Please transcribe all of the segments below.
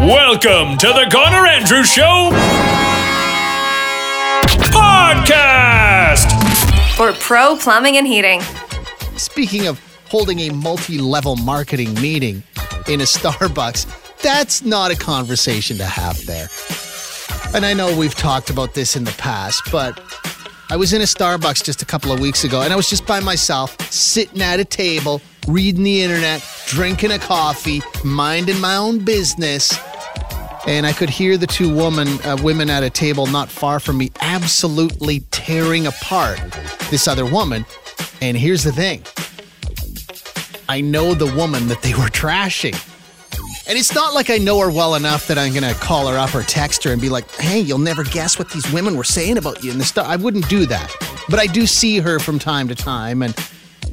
Welcome to the Garner Andrews Show podcast. For pro plumbing and heating. Speaking of holding a multi level marketing meeting in a Starbucks, that's not a conversation to have there. And I know we've talked about this in the past, but I was in a Starbucks just a couple of weeks ago and I was just by myself, sitting at a table, reading the internet, drinking a coffee, minding my own business. And I could hear the two woman, uh, women at a table not far from me absolutely tearing apart this other woman. And here's the thing I know the woman that they were trashing. And it's not like I know her well enough that I'm gonna call her up or text her and be like, "Hey, you'll never guess what these women were saying about you." and this star, I wouldn't do that. But I do see her from time to time, and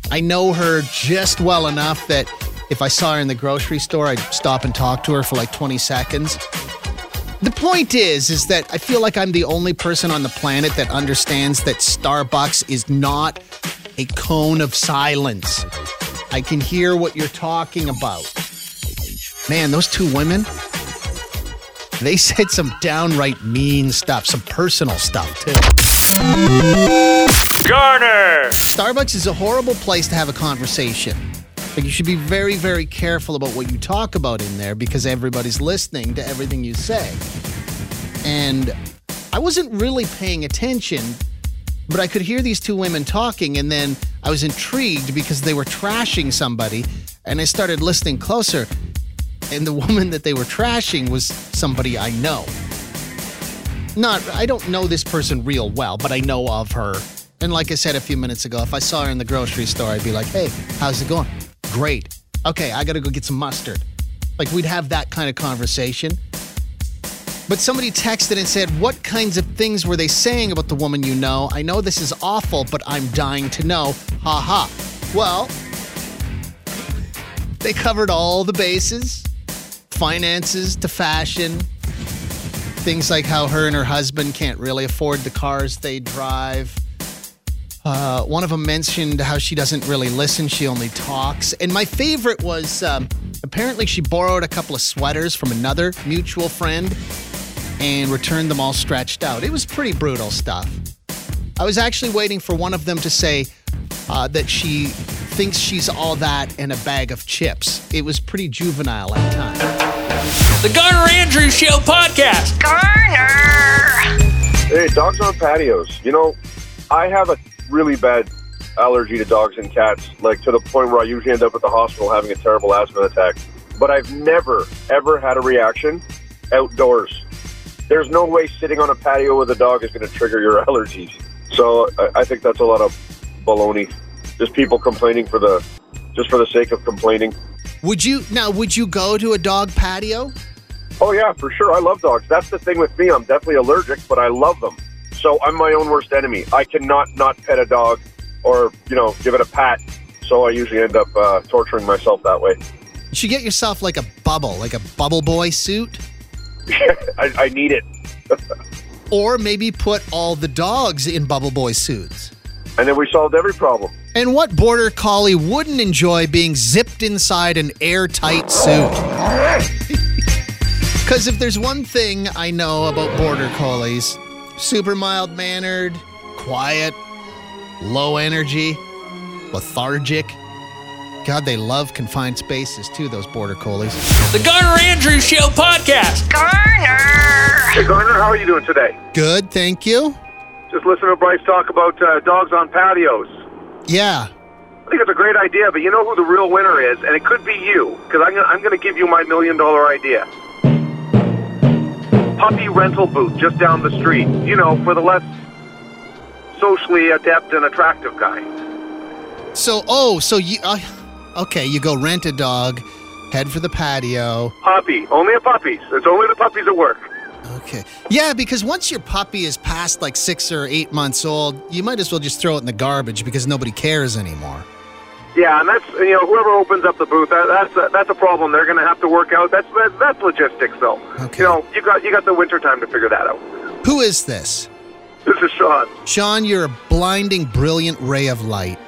I know her just well enough that if I saw her in the grocery store, I'd stop and talk to her for like 20 seconds. The point is, is that I feel like I'm the only person on the planet that understands that Starbucks is not a cone of silence. I can hear what you're talking about. Man, those two women, they said some downright mean stuff, some personal stuff too. Garner. Starbucks is a horrible place to have a conversation. Like you should be very, very careful about what you talk about in there because everybody's listening to everything you say. And I wasn't really paying attention, but I could hear these two women talking, and then I was intrigued because they were trashing somebody, and I started listening closer. And the woman that they were trashing was somebody I know. Not, I don't know this person real well, but I know of her. And like I said a few minutes ago, if I saw her in the grocery store, I'd be like, hey, how's it going? Great. Okay, I gotta go get some mustard. Like we'd have that kind of conversation. But somebody texted and said, What kinds of things were they saying about the woman you know? I know this is awful, but I'm dying to know. Ha ha. Well, they covered all the bases finances to fashion, things like how her and her husband can't really afford the cars they drive. Uh, one of them mentioned how she doesn't really listen, she only talks. And my favorite was um, apparently she borrowed a couple of sweaters from another mutual friend and returned them all stretched out. It was pretty brutal stuff. I was actually waiting for one of them to say uh, that she thinks she's all that in a bag of chips. It was pretty juvenile at times. The Garner Andrews Show podcast. Garner! Hey, dogs on patios. You know, I have a really bad allergy to dogs and cats, like to the point where I usually end up at the hospital having a terrible asthma attack. But I've never, ever had a reaction outdoors. There's no way sitting on a patio with a dog is going to trigger your allergies. So I, I think that's a lot of baloney. Just people complaining for the, just for the sake of complaining. Would you now? Would you go to a dog patio? Oh yeah, for sure. I love dogs. That's the thing with me. I'm definitely allergic, but I love them. So I'm my own worst enemy. I cannot not pet a dog or, you know, give it a pat. So I usually end up uh, torturing myself that way. Should you should get yourself like a bubble, like a bubble boy suit, I, I need it. or maybe put all the dogs in bubble boy suits. And then we solved every problem. And what border collie wouldn't enjoy being zipped inside an airtight suit? Because if there's one thing I know about border collies, super mild mannered, quiet, low energy, lethargic. God, they love confined spaces too, those border collies. The Garner Andrews Show podcast. Garner! Hey, Garner, how are you doing today? Good, thank you. Just listen to Bryce talk about uh, dogs on patios. Yeah. I think it's a great idea, but you know who the real winner is, and it could be you, because I'm gonna, I'm going to give you my million dollar idea. Puppy rental booth just down the street. You know, for the less socially adept and attractive kind. So, oh, so you, uh, okay, you go rent a dog, head for the patio. Puppy, only a puppies. It's only the puppies that work. Okay. Yeah, because once your puppy is past like six or eight months old, you might as well just throw it in the garbage because nobody cares anymore. Yeah, and that's you know whoever opens up the booth, that, that's a, that's a problem. They're going to have to work out. That's that, that's logistics, though. Okay. You know, you got you got the winter time to figure that out. Who is this? This is Sean. Sean, you're a blinding, brilliant ray of light.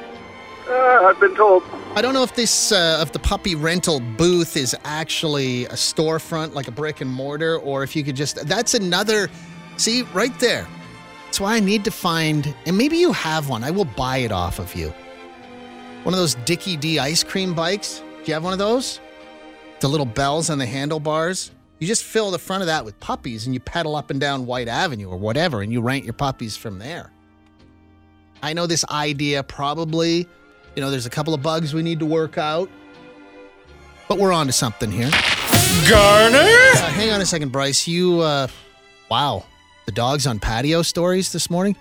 Uh, I've been told. I don't know if this uh, if the puppy rental booth is actually a storefront like a brick and mortar, or if you could just. That's another. See right there. That's why I need to find, and maybe you have one. I will buy it off of you. One of those Dickie Dee ice cream bikes. Do you have one of those? The little bells on the handlebars. You just fill the front of that with puppies, and you pedal up and down Whyte Avenue or whatever, and you rent your puppies from there. I know this idea probably you know, there's a couple of bugs we need to work out. But we're on to something here. Garner? Uh, hang on a second, Bryce. You, uh, wow, the dogs on patio stories this morning.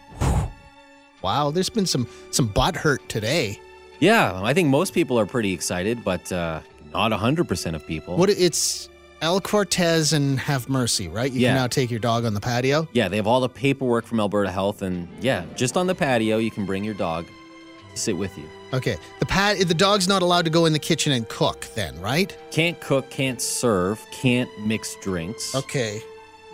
Wow, there's been some some butt hurt today. Yeah, I think most people are pretty excited, but uh, not 100% of people. What it's El Cortez and Have Mercy, right? You Yeah. can now take your dog on the patio. Yeah, they have all the paperwork from Alberta Health, and yeah, just on the patio, you can bring your dog to sit with you. Okay, the pat the dog's not allowed to go in the kitchen and cook, then, right? Can't cook, can't serve, can't mix drinks. Okay,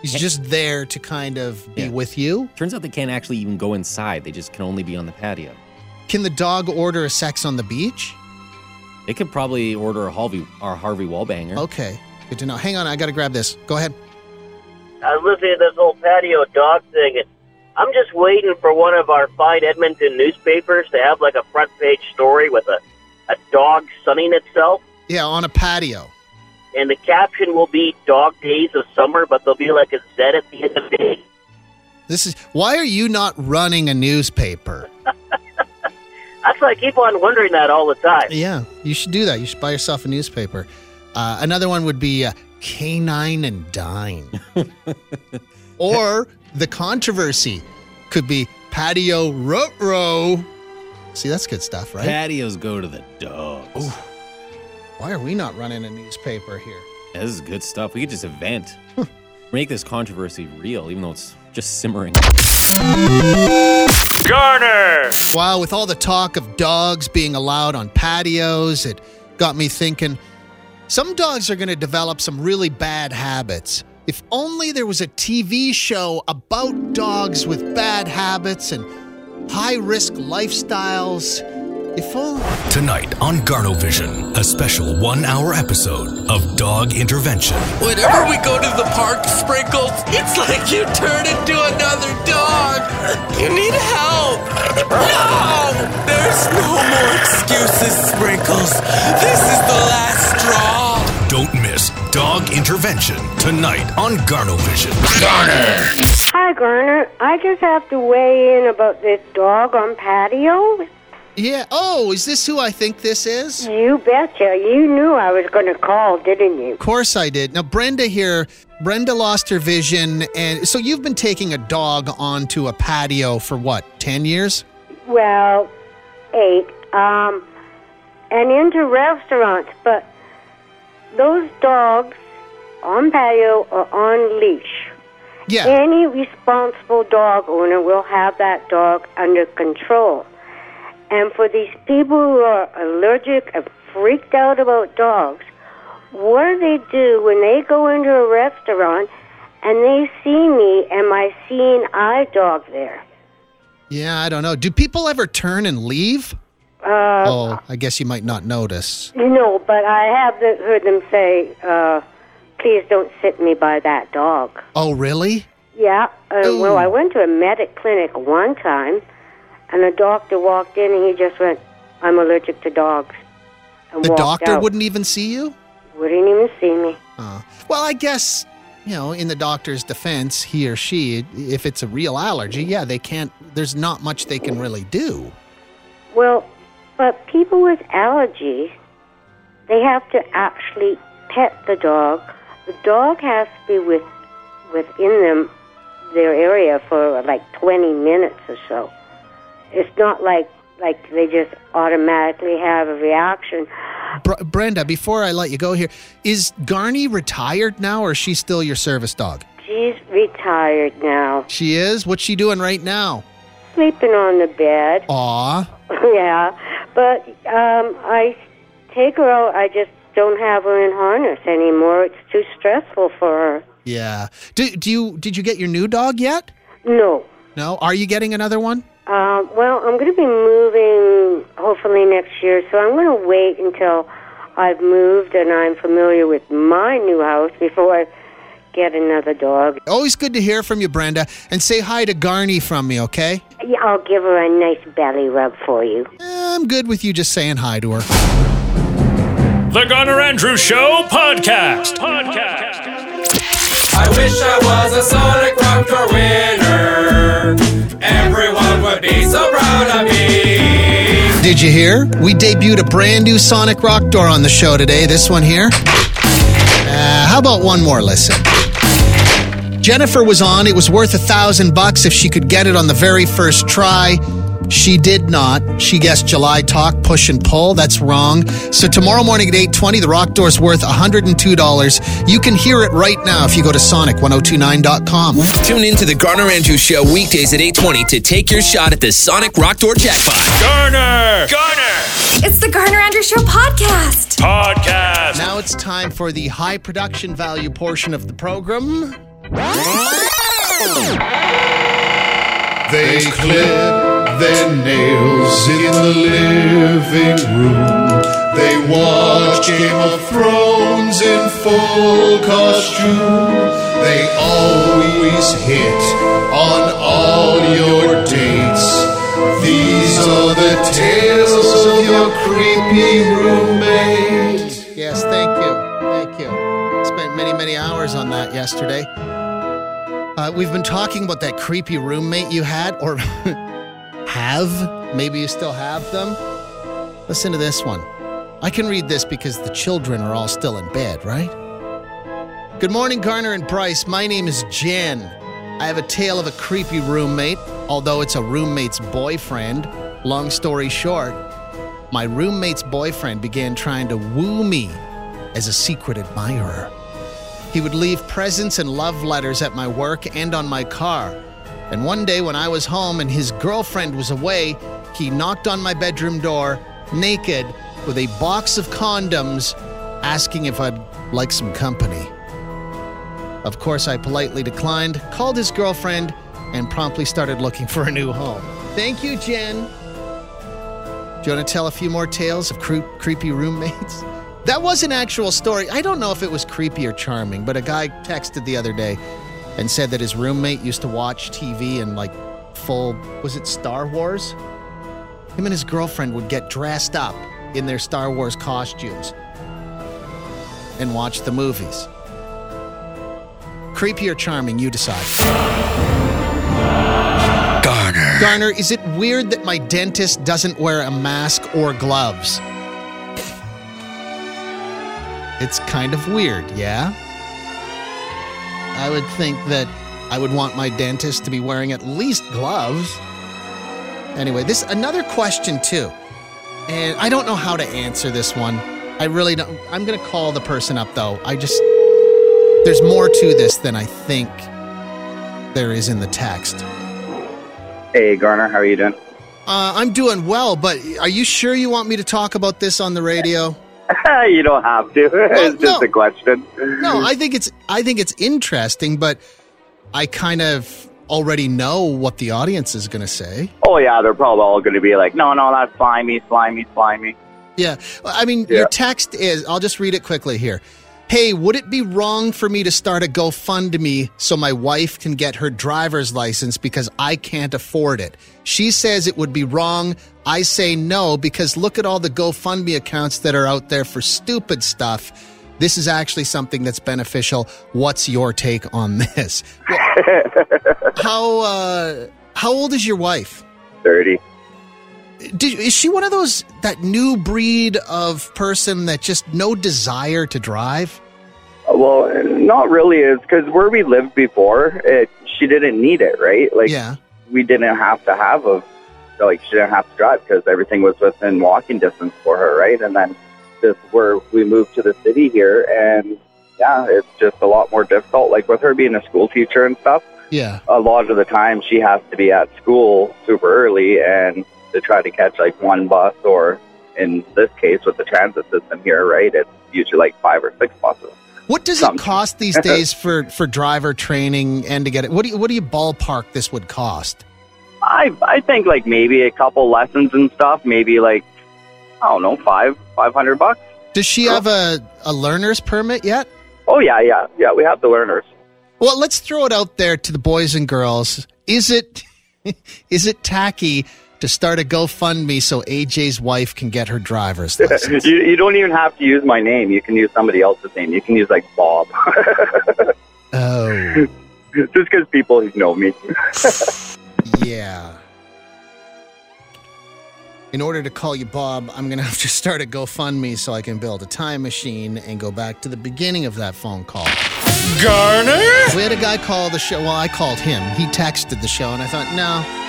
he's just there to kind of be Yeah. with you. Turns out they can't actually even go inside, they just can only be on the patio. Can the dog order a sex on the beach? It could probably order a Harvey, our Harvey Wallbanger. Okay, good to know. Hang on, I got to grab this. Go ahead. I was listening to this whole patio dog thing, and I'm just waiting for one of our fine Edmonton newspapers to have like a front page story with a, a dog sunning itself, Yeah, on a patio. and the caption will be "Dog Days of Summer," but there'll be like a Z at the end of the day. This is why are you not running a newspaper? That's why I keep on wondering that all the time. Yeah, you should do that. You should buy yourself a newspaper. Uh, another one would be uh, Canine and Dine. or the controversy could be Patio Row. See, that's good stuff, right? Patios go to the dogs. Why are we not running a newspaper here? Yeah, this is good stuff. We could just event, make this controversy real, even though it's just simmering. Garner! Wow, with all the talk of dogs being allowed on patios, it got me thinking some dogs are going to develop some really bad habits. If only there was a TV show about dogs with bad habits and high risk lifestyles. If only. Tonight on Garnovision, a special one hour episode of Dog Intervention. Whenever we go to the park, Sprinkles, it's like you turn into another dog. You need help. No! There's no more excuses, Sprinkles. This is the last straw. Don't miss Dog Intervention tonight on Garnovision. Garner! Hi, Garner. I just have to weigh in about this dog on patio. Yeah. Oh, is this who I think this is? You betcha. You knew I was going to call, didn't you? Of course I did. Now, Brenda here, Brenda lost her vision. And so you've been taking a dog onto a patio for what, 10 years? Well, eight. Um, and into restaurants, but those dogs on patio are on leash. Yeah. Any responsible dog owner will have that dog under control. And for these people who are allergic and freaked out about dogs, what do they do when they go into a restaurant and they see me and my seeing eye dog there? Yeah, I don't know. Do people ever turn and leave? Uh, Oh, I guess you might not notice. No, but I have heard them say, uh, please don't sit me by that dog. Oh, really? Yeah, uh, well, I went to a medic clinic one time, and the doctor walked in and he just went, I'm allergic to dogs. And The doctor out. wouldn't even see you? Wouldn't even see me. Uh, well, I guess, you know, in the doctor's defense, he or she, if it's a real allergy, yeah, they can't, there's not much they can really do. Well, but people with allergies, they have to actually pet the dog. The dog has to be with within them their area for like 20 minutes or so. It's not like like they just automatically have a reaction. Br- Brenda, before I let you go here, is Garney retired now or is she still your service dog? She's retired now, She is? What's she doing right now? sleeping on the bed. Aw. yeah, but um, I take her out. I just don't have her in harness anymore. It's too stressful for her. Yeah. Do, do you, did you get your new dog yet? No, No? Are you getting another one? Uh, well, I'm going to be moving hopefully next year, so I'm going to wait until I've moved and I'm familiar with my new house before I get another dog. Always good to hear from you, Brenda. And say hi to Garney from me, okay? Yeah, I'll give her a nice belly rub for you. Eh, I'm good with you just saying hi to her. The Garner Andrews Show podcast. Podcast. I wish I was a Sonic Rock Door winner. So proud of me. Did you hear? We debuted a brand new Sonic Rock Door on the show today. This one here. Uh, how about one more listen? Jennifer was on. It was worth a thousand bucks if she could get it on the very first try. She did not. She guessed July talk, push and pull. That's wrong. So tomorrow morning at 8:20, the rock door's worth $102. You can hear it right now if you go to sonic1029.com. Tune in to the Garner Andrews Show weekdays at 820 to take your shot at the Sonic Rock Door jackpot. Garner. Garner. It's the Garner Andrews Show podcast. Podcast. Now it's time for the high production value portion of the program. They clip their nails in the living room. They watch Game of Thrones in full costume. They always hit on all your dates. These are the tales of your creepy roommate. Yes, thank you. Thank you. Spent many, many hours on that yesterday. Uh, we've been talking about that creepy roommate you had, or have. Maybe you still have them. Listen to this one. I can read this because the children are all still in bed, right? Good morning, Garner and Bryce. My name is Jen. I have a tale of a creepy roommate, although it's a roommate's boyfriend. Long story short, my roommate's boyfriend began trying to woo me as a secret admirer. He would leave presents and love letters at my work and on my car. And one day when I was home and his girlfriend was away, he knocked on my bedroom door, naked, with a box of condoms, asking if I'd like some company. Of course, I politely declined, called his girlfriend, and promptly started looking for a new home. Thank you, Jen. Do you want to tell a few more tales of cre- creepy roommates? That was an actual story. I don't know if it was creepy or charming, but a guy texted the other day and said that his roommate used to watch TV and like full, was it Star Wars? Him and his girlfriend would get dressed up in their Star Wars costumes and watch the movies. Creepy or charming, you decide. Garner. Garner, is it weird that my dentist doesn't wear a mask or gloves? It's kind of weird, yeah? I would think that I would want my dentist to be wearing at least gloves. Anyway, this another question too. And I don't know how to answer this one. I really don't I'm going to call the person up though. I just there's more to this than I think there is in the text. Hey, Garner, how are you doing? Uh, I'm doing well, but are you sure you want me to talk about this on the radio? you don't have to. it's just no. a question. No, I think it's I think it's interesting, but I kind of already know what the audience is going to say. Oh yeah, they're probably all going to be like, no, no, that's slimy, slimy, slimy. Yeah, I mean, Yeah. your text is. I'll just read it quickly here. Hey, would it be wrong for me to start a GoFundMe so my wife can get her driver's license because I can't afford it? She says it would be wrong. I say no because look at all the GoFundMe accounts that are out there for stupid stuff. This is actually something that's beneficial. What's your take on this? how uh, how old is your wife? Thirty. Did, is she one of those that new breed of person that just no desire to drive? Well, not really. Is because where we lived before, it she didn't need it, right? Like, Yeah. we didn't have to have a like she didn't have to drive because everything was within walking distance for her, right? And then this where we moved to the city here, and yeah, it's just a lot more difficult. Like with her being a school teacher and stuff, Yeah. a lot of the time she has to be at school super early and to try to catch like one bus or in this case with the transit system here, right? It's usually like five or six buses. What does it cost these days for, for driver training and to get it? What do you what do you ballpark this would cost? I I think like maybe a couple lessons and stuff. Maybe like I don't know, five five hundred bucks. Does she have a, a learner's permit yet? Oh yeah, yeah, yeah. We have the learners. Well, let's throw it out there to the boys and girls. Is it is it tacky to start a GoFundMe so AJ's wife can get her driver's license? you, you don't even have to use my name. You can use somebody else's name. You can use like Bob. oh, Just because people know me. yeah. In order to call you Bob, I'm going to have to start a GoFundMe so I can build a time machine and go back to the beginning of that phone call. Garner? We had a guy call the show. Well, I called him. He texted the show, and I thought, no,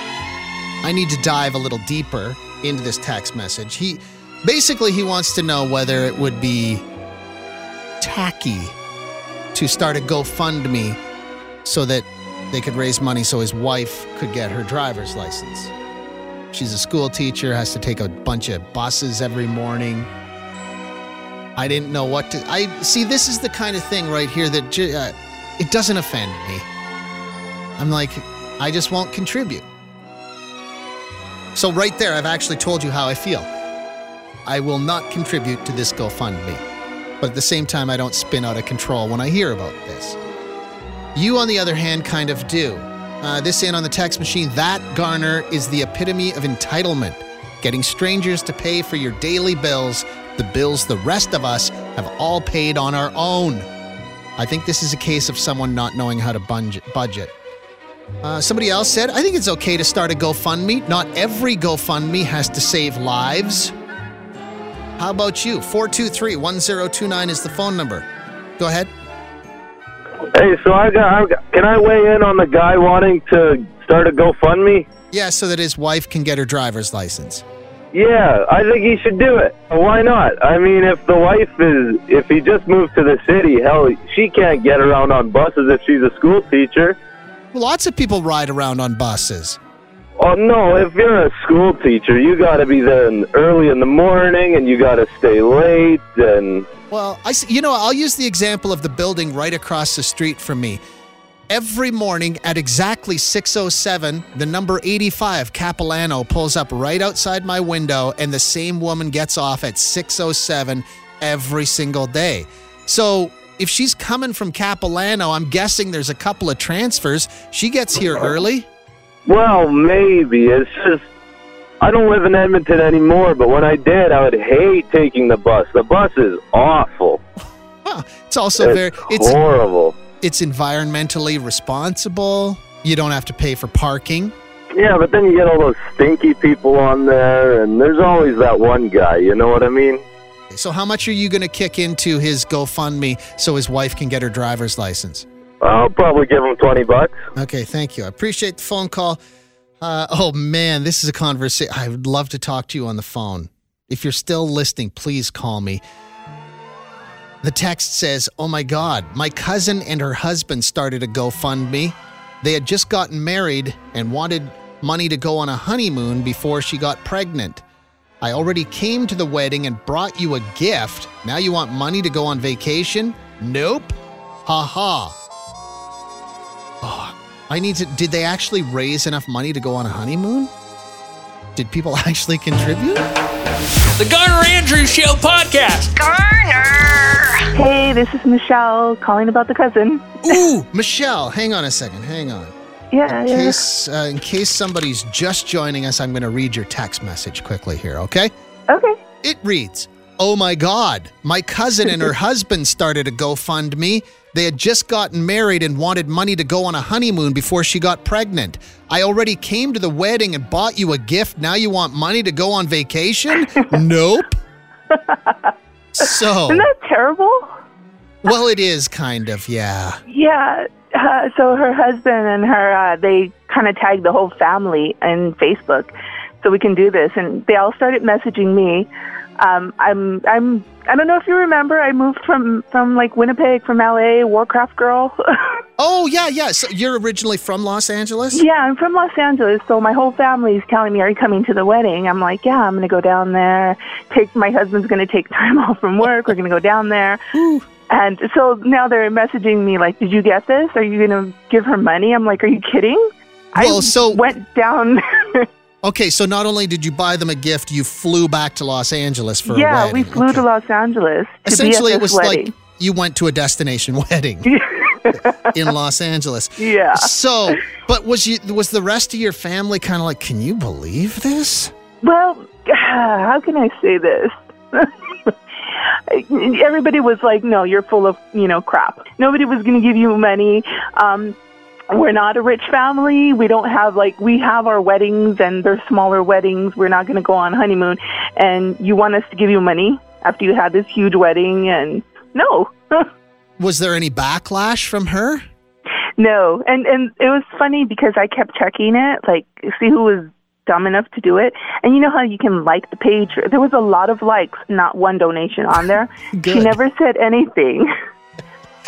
I need to dive a little deeper into this text message. He basically he wants to know whether it would be tacky to start a GoFundMe so that they could raise money so his wife could get her driver's license. She's a school teacher, has to take a bunch of buses every morning. I didn't know what to. I see. This is the kind of thing right here that uh, it doesn't offend me. I'm like, I just won't contribute. So right there, I've actually told you how I feel. I will not contribute to this GoFundMe, but at the same time, I don't spin out of control when I hear about this. You, on the other hand, kind of do. Uh, this in on the text machine. That Garner is the epitome of entitlement. Getting strangers to pay for your daily bills, the bills the rest of us have all paid on our own. I think this is a case of someone not knowing how to budget. Uh, somebody else said, I think it's okay to start a GoFundMe. Not every GoFundMe has to save lives. How about you? 423 1029 is the phone number. Go ahead. Hey, so I got, I got. Can I weigh in on the guy wanting to start a GoFundMe? Yeah, so that his wife can get her driver's license. Yeah, I think he should do it. Why not? I mean, if the wife is, if he just moved to the city, hell, she can't get around on buses if she's a school teacher. Lots of people ride around on buses. Oh no! If you're a school teacher, you got to be there in, early in the morning, and you got to stay late. And Well, I, you know, I'll use the example of the building right across the street from me. Every morning at exactly 6:07, the number 85 Capilano pulls up right outside my window and the same woman gets off at 6:07 every single day. So, if she's coming from Capilano, I'm guessing there's a couple of transfers. She gets here early. well, maybe it's just I don't live in Edmonton anymore. But when I did, I would hate taking the bus. The bus is awful. It's also It's very it's horrible. it's environmentally responsible. You don't have to pay for parking. Yeah, but then you get all those stinky people on there, and there's always that one guy. You know what I mean? So, how much are you going to kick into his GoFundMe so his wife can get her driver's license? I'll probably give him twenty bucks. Okay, thank you. I appreciate the phone call. Uh, oh man, this is a conversation. I would love to talk to you on the phone. If you're still listening, please call me. The text says, Oh my God, my cousin and her husband started a GoFundMe. They had just gotten married and wanted money to go on a honeymoon before she got pregnant. I already came to the wedding and brought you a gift. Now you want money to go on vacation? Nope. Ha ha. Oh, I need to. Did they actually raise enough money to go on a honeymoon? Did people actually contribute? The Garner Andrews Show podcast. Garner! Hey, this is Michelle calling about the cousin. Ooh, Michelle, hang on a second. Hang on. Yeah, In yeah. case, uh, in case somebody's just joining us, I'm going to read your text message quickly here, okay? Okay. It reads Oh my God, my cousin and her husband started a GoFundMe. They had just gotten married and wanted money to go on a honeymoon before she got pregnant. I already came to the wedding and bought you a gift. Now you want money to go on vacation? nope. So, Isn't that terrible? well, it is kind of, yeah. Yeah. Uh, so her husband and her, uh, they kind of tagged the whole family in Facebook, so we can do this. And they all started messaging me. Um, I'm, I'm, I don't know if you remember. I moved from from like Winnipeg, from LA, Warcraft girl. Oh, yeah, yeah. So you're originally from Los Angeles? yeah, I'm from Los Angeles, so my whole family's telling me, "Are you coming to the wedding?" I'm like, "Yeah, I'm going to go down there. Take my husband's going to take time off from work. We're going to go down there." And so now they're messaging me like, "Did you get this? Are you going to give her money?" I'm like, "Are you kidding?" Well, I so- went down Okay, so not only did you buy them a gift, you flew back to Los Angeles for a yeah, wedding. we flew to Los Angeles to Essentially, it was wedding. like you went to a destination wedding in Los Angeles. Yeah. So, but was you was the rest of your family kind of like, can you believe this? Well, how can I say this? Everybody was like, "No, you're full of you know crap." Nobody was going to give you money. Um, we're not a rich family. We don't have like we have our weddings and they're smaller weddings. We're not going to go on honeymoon, and you want us to give you money after you had this huge wedding? And no, Was there any backlash from her? no. And and it was funny because I kept checking it, like see who was dumb enough to do it. And you know how you can like the page? There was a lot of likes, not one donation on there. she never said anything.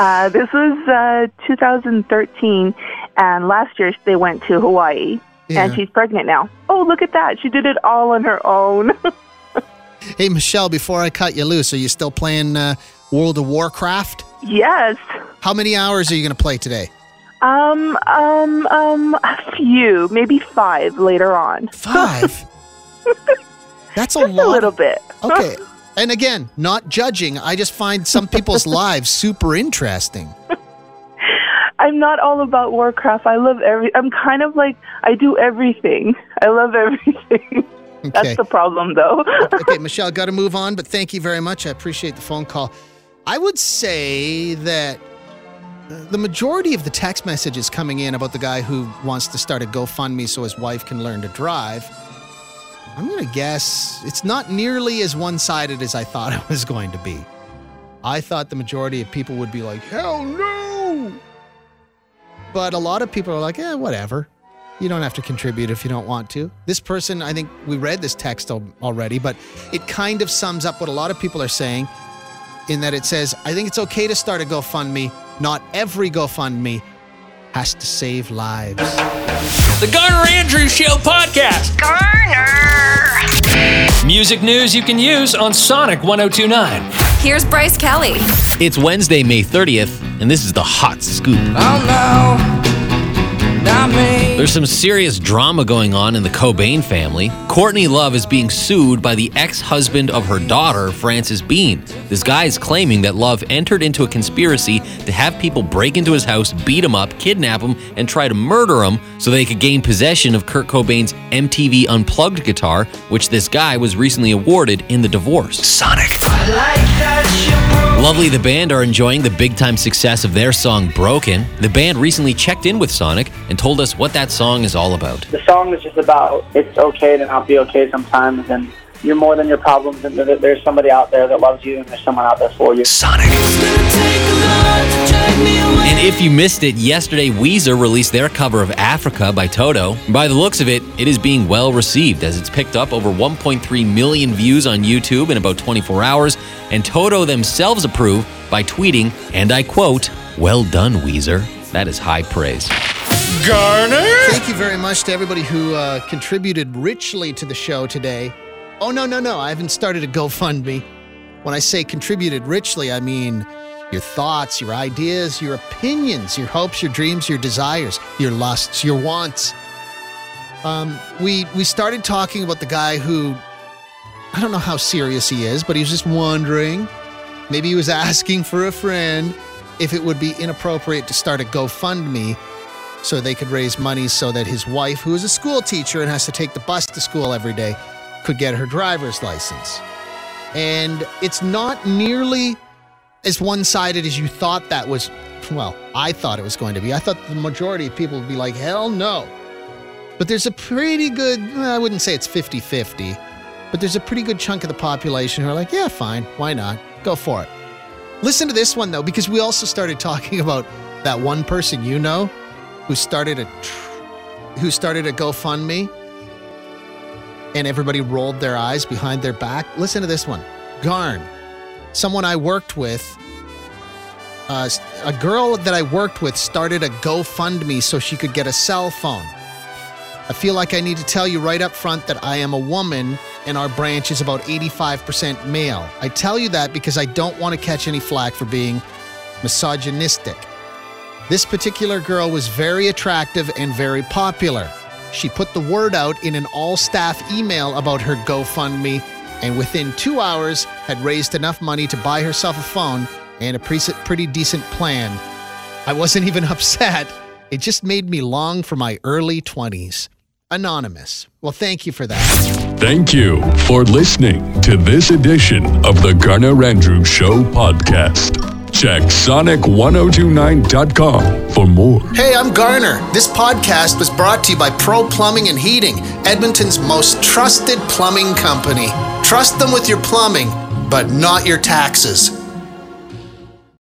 Uh, this was uh, 2013, and last year they went to Hawaii, Yeah. and she's pregnant now. Oh, look at that! She did it all on her own. Hey, Michelle, before I cut you loose, are you still playing uh, World of Warcraft? yes. How many hours are you going to play today? Um, um, um, a few, maybe five later on. Five? That's a Just lot. a little bit. Okay. And again, not judging. I just find some people's lives super interesting. I'm not all about Warcraft. I love every. I'm kind of like I do everything. I love everything. Okay. That's the problem, though. okay, Michelle, got to move on, but thank you very much. I appreciate the phone call. I would say that the majority of the text messages coming in about the guy who wants to start a GoFundMe so his wife can learn to drive, I'm going to guess it's not nearly as one sided as I thought it was going to be. I thought the majority of people would be like, hell no! But a lot of people are like, eh, whatever. You don't have to contribute if you don't want to. This person, I think we read this text already, but it kind of sums up what a lot of people are saying in that it says, I think it's okay to start a GoFundMe. Not every GoFundMe has to save lives. The Garner Andrews Show podcast. Garner. Music news you can use on Sonic 1029. Here's Bryce Kelly. It's Wednesday, May 30th, and this is the hot scoop. Oh no, not me. There's some serious drama going on in the Cobain family. Courtney Love is being sued by the ex husband of her daughter, Frances Bean. This guy is claiming that Love entered into a conspiracy to have people break into his house, beat him up, kidnap him, and try to murder him so they could gain possession of Kurt Cobain's MTV Unplugged guitar, which this guy was recently awarded in the divorce. Sonic. Lovely the band are enjoying the big time success of their song Broken. The band recently checked in with Sonic and told us what that song is all about. The song is just about it's okay to not be okay sometimes, and you're more than your problems, and that there's somebody out there that loves you, and there's someone out there for you. Sonic. And if you missed it, yesterday Weezer released their cover of Africa by Toto. By the looks of it, it is being well received as it's picked up over 1.3 million views on YouTube in about 24 hours, and Toto themselves approve by tweeting, and I quote, Well done, Weezer. That is high praise. Garner. Thank you very much to everybody who uh, contributed richly to the show today. Oh, no, no, no. I haven't started a GoFundMe. When I say contributed richly, I mean your thoughts, your ideas, your opinions, your hopes, your dreams, your desires, your lusts, your wants. Um, we we started talking about the guy who I don't know how serious he is, but he was just wondering. Maybe he was asking for a friend if it would be inappropriate to start a GoFundMe so they could raise money so that his wife, who is a school teacher and has to take the bus to school every day, could get her driver's license. And it's not nearly as one sided as you thought that was. Well, I thought it was going to be. I thought the majority of people would be like, hell no. But there's a pretty good, I wouldn't say it's 50 50, but there's a pretty good chunk of the population who are like, yeah, fine, why not? Go for it. Listen to this one, though, because we also started talking about that one person you know who started a who started a GoFundMe and everybody rolled their eyes behind their back. Listen to this one. Garn, someone I worked with, uh, a girl that I worked with started a GoFundMe so she could get a cell phone. I feel like I need to tell you right up front that I am a woman and our branch is about 85% male. I tell you that because I don't want to catch any flack for being misogynistic. This particular girl was very attractive and very popular. She put the word out in an all staff email about her GoFundMe, and within two hours had raised enough money to buy herself a phone and a pretty decent plan. I wasn't even upset. It just made me long for my early 20s. Anonymous. Well, thank you for that. Thank you for listening to this edition of the Garner Andrews Show podcast. Check sonic1029.com for more. Hey, I'm Garner. This podcast was brought to you by Pro Plumbing and Heating, Edmonton's most trusted plumbing company. Trust them with your plumbing, but not your taxes.